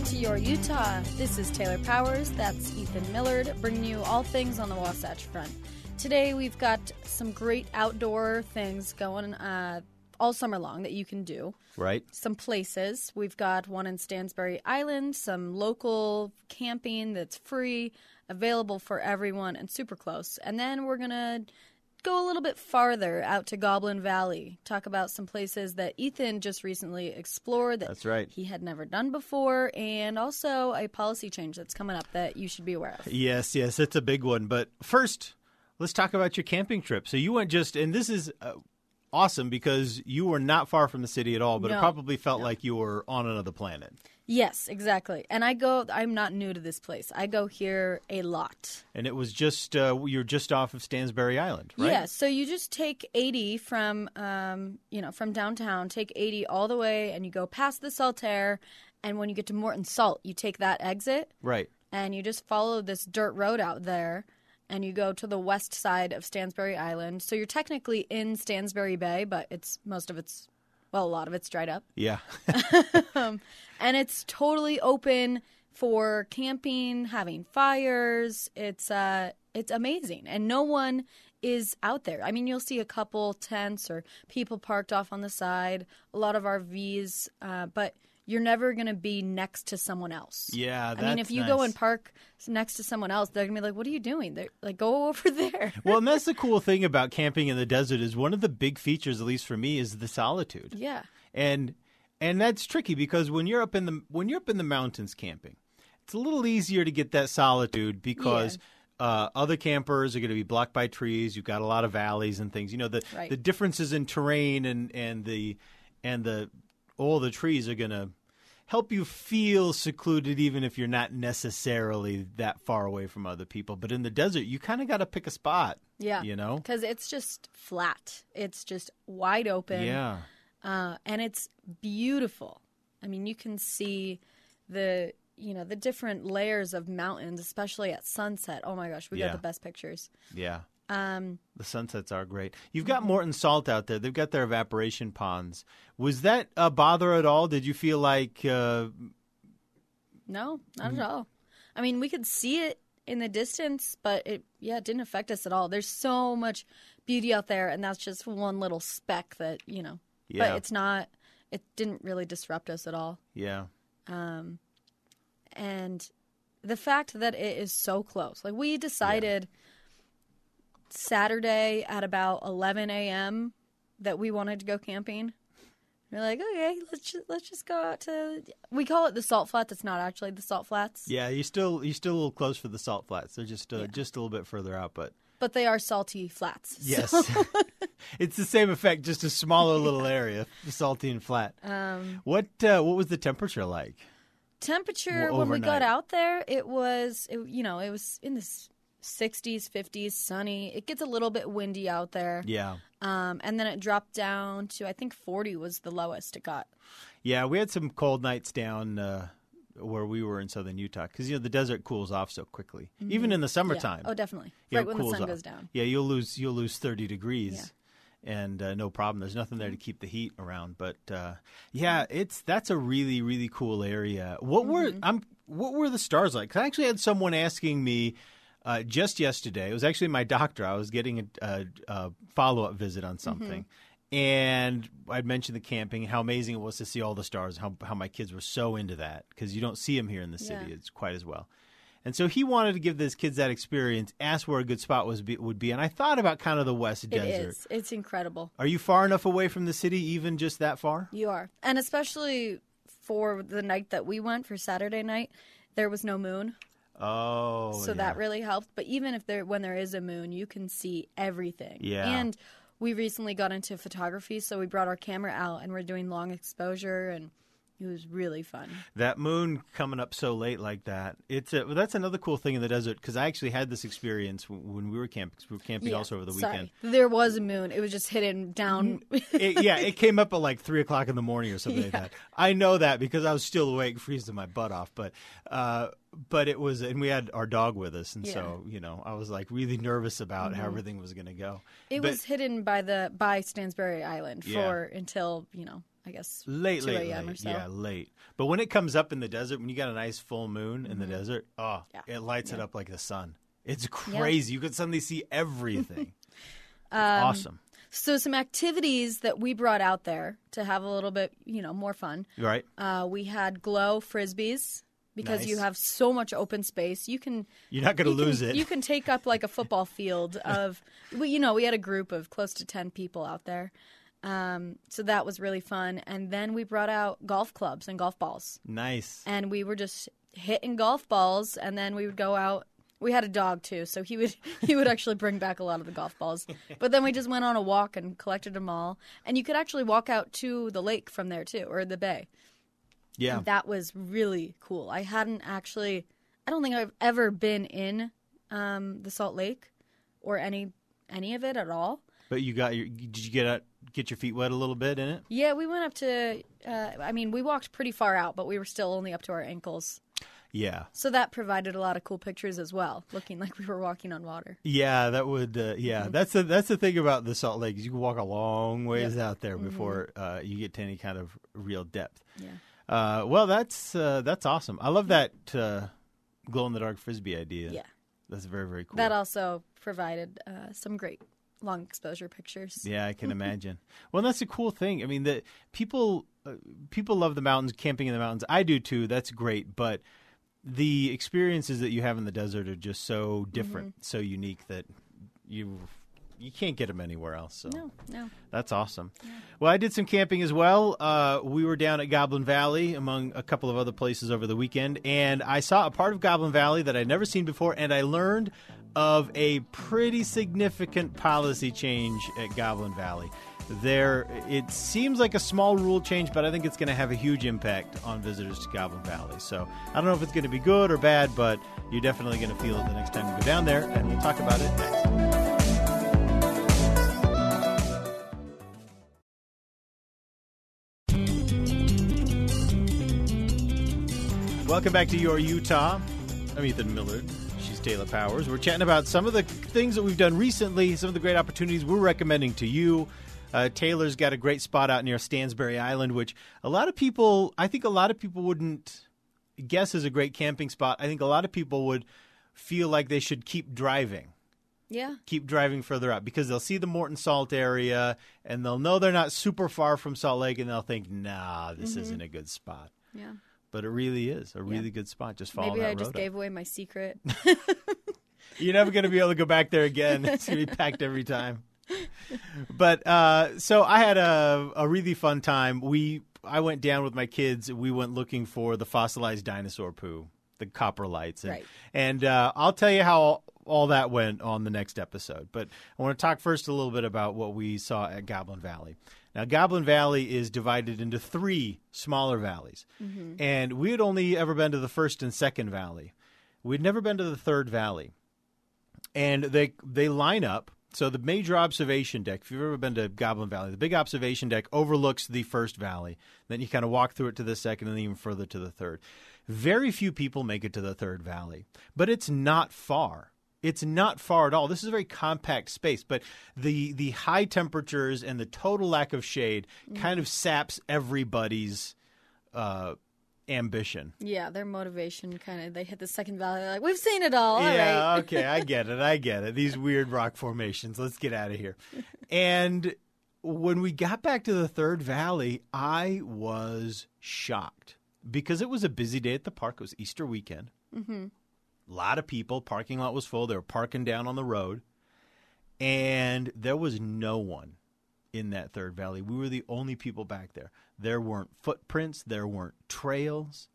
Welcome to Your Utah. This is Taylor Powers. That's Ethan Millard, bringing you all things on the Wasatch Front. Today we've got some great outdoor things going uh, all summer long that you can do. Right. Some places. We've got one in Stansbury Island, some local camping that's free, available for everyone, and super close. And then we're going to go a little bit farther out to Goblin Valley, talk about some places that Ethan just recently explored that That's right. he had never done before, and also a policy change that's coming up that you should be aware of. Yes, yes, it's a big one. But first, let's talk about your camping trip. So you went just, and this is uh, awesome because you were not far from the city at all, but it probably felt like you were on another planet. Yes, exactly. And I go, I'm not new to this place. I go here a lot. And it was just, uh, you're just off of Stansbury Island, right? Yeah, so you just take 80 from, um, you know, from downtown, take 80 all the way, and you go past the Saltair. And when you get to Morton Salt, you take that exit, Right. and you just follow this dirt road out there, and you go to the west side of Stansbury Island. So you're technically in Stansbury Bay, but it's most of it's, well, a lot of it's dried up. Yeah. and it's totally open for camping, having fires. It's uh it's amazing. And no one is out there. I mean, you'll see a couple tents or people parked off on the side, a lot of RVs, uh, but you're never going to be next to someone else. Yeah, I mean, if you go and park next to someone else, they're going to be like, "What are you doing?" They're like, "Go over there." well, and that's the cool thing about camping in the desert is one of the big features, at least for me, is the solitude. yeah. and and that's tricky because when you're up in the when you're up in the mountains camping, it's a little easier to get that solitude because uh, other campers are going to be blocked by trees. You've got a lot of valleys and things. You know the Right. the differences in terrain and and the and the all the trees are going to help you feel secluded even if you're not necessarily that far away from other people but in the desert you kind of got to pick a spot Yeah. you know Cuz it's just flat. It's just wide open. yeah uh, and it's beautiful. I mean, you can see the you know the different layers of mountains, especially at sunset. Oh my gosh, we Yeah. got the best pictures. Yeah. Um, The sunsets are great. You've got Morton Salt out there. They've got their evaporation ponds. Was that a bother at all? Did you feel like uh, no, not Mm-hmm. at all. I mean, we could see it in the distance, but it yeah, it didn't affect us at all. There's so much beauty out there, and that's just one little speck that you know. Yeah. But it's not. It didn't really disrupt us at all. yeah, Um, and the fact that it is so close. Like we decided Saturday at about 11 a.m. that we wanted to go camping. We're like, okay, let's just, let's just go out to. We call it the Salt Flats. It's not actually the Salt Flats, yeah? You still you still a little close for the salt flats. They're just uh, just a little bit further out, but but they are salty flats. yes, So, it's the same effect, just a smaller little area, salty and flat. um, What uh, what was the temperature like? temperature Well, when we got out there, it was it, you know it was in the s- 60s, 50s, sunny. It gets a little bit windy out there. Yeah, Um, and then it dropped down to I think 40 was the lowest it got. yeah. We had some cold nights down. Uh, where we were in southern Utah, because you know the desert cools off so quickly, even in the Yeah. summertime. Oh, definitely. Yeah, right when the sun off. goes down. Yeah, you'll lose you'll lose thirty degrees, and uh, no problem. There's nothing Mm-hmm. there to keep the heat around. But uh, yeah, it's that's a really really cool area. What were Mm-hmm. I'm what were the stars like? 'Cause I actually had someone asking me. Uh, just yesterday, it was actually my doctor. I was getting a, a, a follow up visit on something, and I'd mentioned the camping, how amazing it was to see all the stars, how how my kids were so into that because you don't see them here in the city. Yeah. It's quite as well. And so he wanted to give his kids that experience, asked where a good spot was be, would be, and I thought about kind of the West It Desert. is. It's incredible. Are you far enough away from the city, even just that far? You are. And especially for the night that we went for Saturday night, there was no moon. Oh, so that really helped. But even if there when there is a moon, you can see everything. Yeah. And we recently got into photography, so we brought our camera out and we're doing long exposure, and it was really fun. That moon coming up so late like that. It's a, well, that's another cool thing in the desert because I actually had this experience when we were camping. We were camping also over the sorry. weekend. There was a moon. It was just hidden down. It, yeah, it came up at like three o'clock in the morning or something like that. I know that because I was still awake, freezing my butt off. But, uh, but it was, and we had our dog with us, and so you know, I was like really nervous about how everything was going to go. Mm-hmm. it But was hidden by the by Stansbury Island Yeah. for until you know, I guess late, 2 late, late. so. Yeah, late. But when it comes up in the desert, when you got a nice full moon in the desert, oh, Mm-hmm. Yeah. it lights it up like the sun. It's crazy. You could suddenly see everything. Um, awesome, So some activities that we brought out there to have a little bit, you know, more fun. right? Uh, we had glow frisbees because you have so much open space. You can You're not going to you can- lose it. You can take up like a football field of, well, you know, we had a group of close to ten people out there, um, so that was really fun. And then we brought out golf clubs and golf balls, nice. and we were just hitting golf balls, and then we would go out. We had a dog too, so he would he would actually bring back a lot of the golf balls. But then we just went on a walk and collected them all, and you could actually walk out to the lake from there too, or the bay. Yeah. That was really cool. I hadn't actually, I don't think I've ever been in um, the Salt Lake or any any of it at all. But you got your. Did you get out, get your feet wet a little bit in it? Yeah, we went up to. Uh, I mean, we walked pretty far out, but we were still only up to our ankles. Yeah. So that provided a lot of cool pictures as well, looking like we were walking on water. Yeah, that would. Uh, yeah, Mm-hmm. that's the that's the thing about the Salt Lake is you can walk a long ways out Mm-hmm. there before uh, you get to any kind of real depth. Yeah. Uh, well, that's uh, that's awesome. I love that uh, glow in the dark frisbee idea. Yeah. that's very very cool. That also provided uh, some great long exposure pictures. Yeah, I can imagine. Well, that's a cool thing. I mean, that people uh, people love the mountains, camping in the mountains. I do too. That's great, but the experiences that you have in the desert are just so different, so unique that you you can't get them anywhere else. So No, no. that's awesome. Well, I did some camping as well. Uh, we were down at Goblin Valley, among a couple of other places over the weekend, and I saw a part of Goblin Valley that I'd never seen before, and I learned of a pretty significant policy change at Goblin Valley. There, it seems like a small rule change, but I think it's going to have a huge impact on visitors to Goblin Valley. So I don't know if it's going to be good or bad, but you're definitely going to feel it the next time you go down there, and we'll talk about it next. Welcome back to Your Utah. I'm Ethan Millard. Taylor Powers. We're chatting about some of the things that we've done recently, some of the great opportunities we're recommending to you. Uh, Taylor's got a great spot out near Stansbury Island, which a lot of people, I think a lot of people wouldn't guess is a great camping spot. I think a lot of people would feel like they should keep driving Yeah. keep driving further out because they'll see the Morton Salt area and they'll know they're not super far from Salt Lake and they'll think, nah, this Mm-hmm. isn't a good spot. Yeah. But it really is a really good spot. Just follow Maybe I just up. gave away my secret. You're never going to be able to go back there again. It's going to be packed every time. But uh, so I had a, a really fun time. We I went down with my kids. We went looking for the fossilized dinosaur poo, the coprolites, and, Right. and uh, I'll tell you how all that went on the next episode. But I want to talk first a little bit about what we saw at Goblin Valley. Now, Goblin Valley is divided into three smaller valleys, mm-hmm. and we had only ever been to the first and second valley. We'd never been to the third valley and they they line up. So the major observation deck, if you've ever been to Goblin Valley, the big observation deck overlooks the first valley. Then you kind of walk through it to the second and then even further to the third. Very few people make it to the third valley, but it's not far. It's not far at all. This is a very compact space, but the the high temperatures and the total lack of shade kind of saps everybody's uh, ambition. yeah, their motivation kind of, they hit the second valley. Like, we've seen it all. All yeah, right. okay, I get it. I get it. These weird rock formations. Let's get out of here. And when we got back to the third valley, I was shocked because it was a busy day at the park. It was Easter weekend. Mm-hmm. A lot of people. Parking lot was full. They were parking down on the road, and there was no one in that third valley. We were the only people back there. There weren't footprints. There weren't trails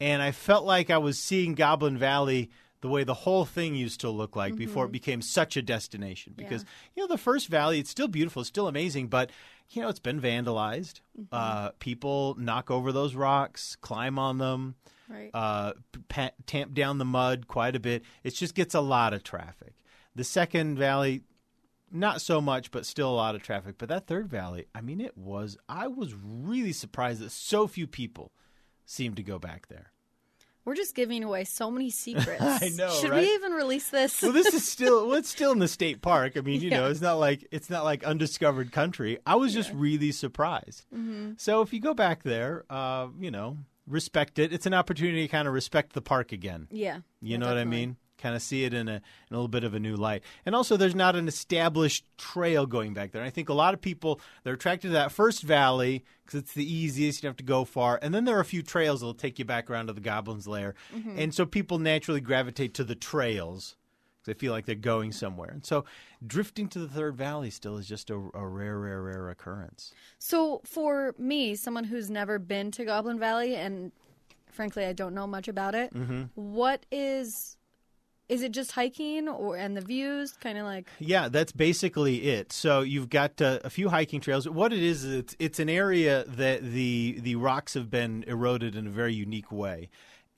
and I felt like I was seeing Goblin Valley the way the whole thing used to look like before it became such a destination. Because you know the first valley, it's still beautiful, it's still amazing, but you know it's been vandalized. Uh, people knock over those rocks, climb on them, Right. uh, pa- tamp down the mud quite a bit. It just gets a lot of traffic. The second valley, not so much, but still a lot of traffic. But that third valley, I mean, it was. I was really surprised that so few people seemed to go back there. We're just giving away so many secrets. I know, Should right? we even release this? well, this is still well, it's still in the state park. I mean, you know, it's not like it's not like undiscovered country. I was just really surprised. Mm-hmm. So if you go back there, uh, you know, respect it. It's an opportunity to kind of respect the park again. yeah. You know what I mean? Kind of see it in a, in a little bit of a new light. And also, there's not an established trail going back there. I think a lot of people they're attracted to that first valley because it's the easiest. You don't have to go far, and then there are a few trails that'll take you back around to the Goblin's Lair, Mm-hmm. and so people naturally gravitate to the trails they feel like they're going somewhere. And so, drifting to the third valley still is just a, a rare, rare, rare occurrence. So for me, someone who's never been to Goblin Valley, and frankly, I don't know much about it. Mm-hmm. what is is it just hiking or and the views kind of like Yeah, that's basically it. So you've got uh, a few hiking trails. What it is, is it's it's an area that the the rocks have been eroded in a very unique way.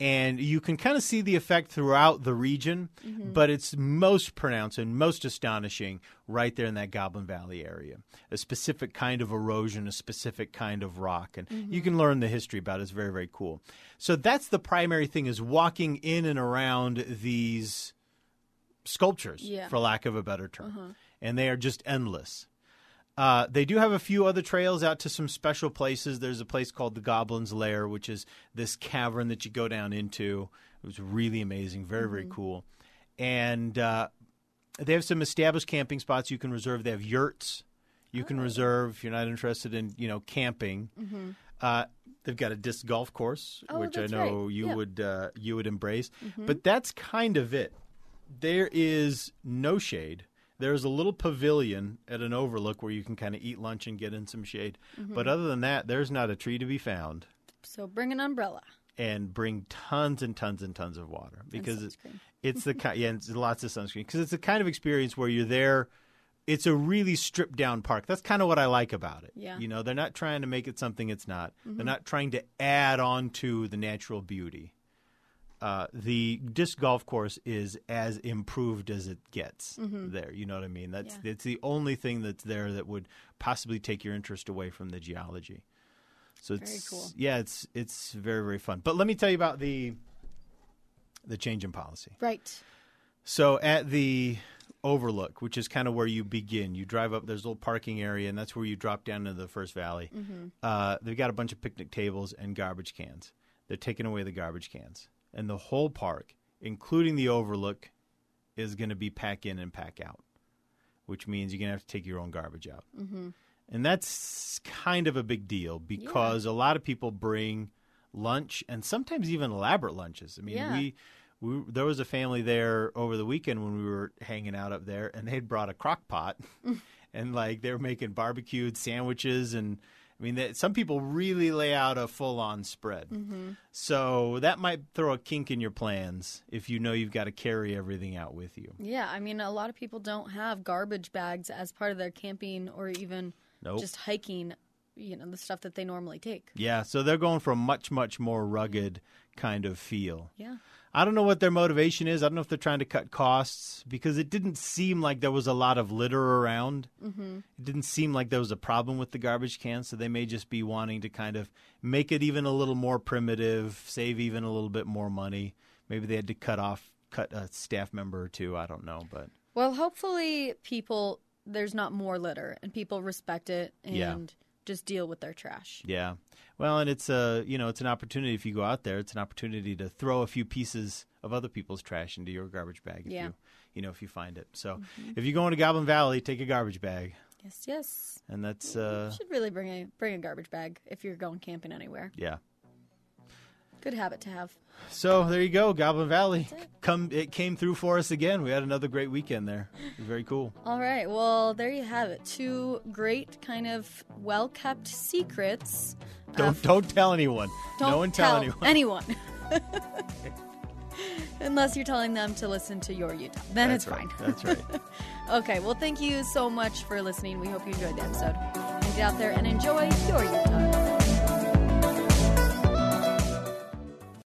And you can kind of see the effect throughout the region, mm-hmm. but it's most pronounced and most astonishing right there in that Goblin Valley area. A specific kind of erosion, a specific kind of rock, and you mm-hmm. can learn the history about it. It's very, very cool. So that's the primary thing: is walking in and around these sculptures, Yeah. for lack of a better term, uh-huh. and they are just endless. Uh, they do have a few other trails out to some special places. There's a place called the Goblin's Lair, which is this cavern that you go down into. It was really amazing, very very cool, and uh, they have some established camping spots you can reserve. They have yurts you can reserve if you're not interested in you know camping. Uh, they've got a disc golf course, Oh, which I know right. you Yeah. would uh, you would embrace. But that's kind of it. There is no shade. There's a little pavilion at an overlook where you can kind of eat lunch and get in some shade. Mm-hmm. But other than that, there's not a tree to be found. so bring an umbrella And bring tons and tons and tons of water because it's, it's the kind yeah, and lots of sunscreen because it's the kind of experience where you're there. It's a really stripped down park. That's kind of what I like about it. Yeah. You know, they're not trying to make it something it's not. They're mm-hmm. not trying to add on to the natural beauty. Uh, the disc golf course is as improved as it gets there. You know what I mean? That's Yeah. it's the only thing that's there that would possibly take your interest away from the geology. So Very it's cool. yeah, it's it's very very fun. But let me tell you about the the change in policy. right So at the overlook, which is kind of where you begin, you drive up. There's a little parking area, and that's where you drop down into the first valley. Uh, they've got a bunch of picnic tables and garbage cans. They're taking away the garbage cans, and the whole park, including the overlook, is going to be pack in and pack out, which means you're going to have to take your own garbage out. Mm-hmm. And that's kind of a big deal because a lot of people bring lunch and sometimes even elaborate lunches. I mean, Yeah. we we, there was a family there over the weekend when we were hanging out up there, and they'd brought a crock pot, and like they were making barbecued sandwiches, and I mean, that, some people really lay out a full on spread. Mm-hmm. So that might throw a kink in your plans if you know you've got to carry everything out with you. yeah i mean a lot of people don't have garbage bags as part of their camping or even Nope. just hiking you know the stuff that they normally take Yeah, so they're going for a much, much more rugged kind of feel. yeah I don't know what their motivation is. I don't know if they're trying to cut costs because it didn't seem like there was a lot of litter around. Mm-hmm. It didn't seem like there was a problem with the garbage cans, so they may just be wanting to kind of make it even a little more primitive, save even a little bit more money. Maybe they had to cut off, cut a staff member or two. I don't know, but well hopefully people there's not more litter and people respect it and Yeah. Just deal with their trash Yeah. Well, and it's a you know it's an opportunity if you go out there. It's an opportunity to throw a few pieces of other people's trash into your garbage bag if Yeah. you you know if you find it. So if you go into Goblin Valley, take a garbage bag, yes yes and that's uh you should really bring a bring a garbage bag if you're going camping anywhere yeah. good habit to have So there you go, Goblin Valley. Come, it came through for us again. We had another great weekend there. Very cool. All right. Well, there you have it. Two great, kind of well kept secrets. Don't don't tell anyone. Don't no one tell, anyone. anyone. Unless you're telling them to listen to your Utah. Then That's it's right. fine. That's right. Okay, well, thank you so much for listening. We hope you enjoyed the episode. And get out there and enjoy your Utah.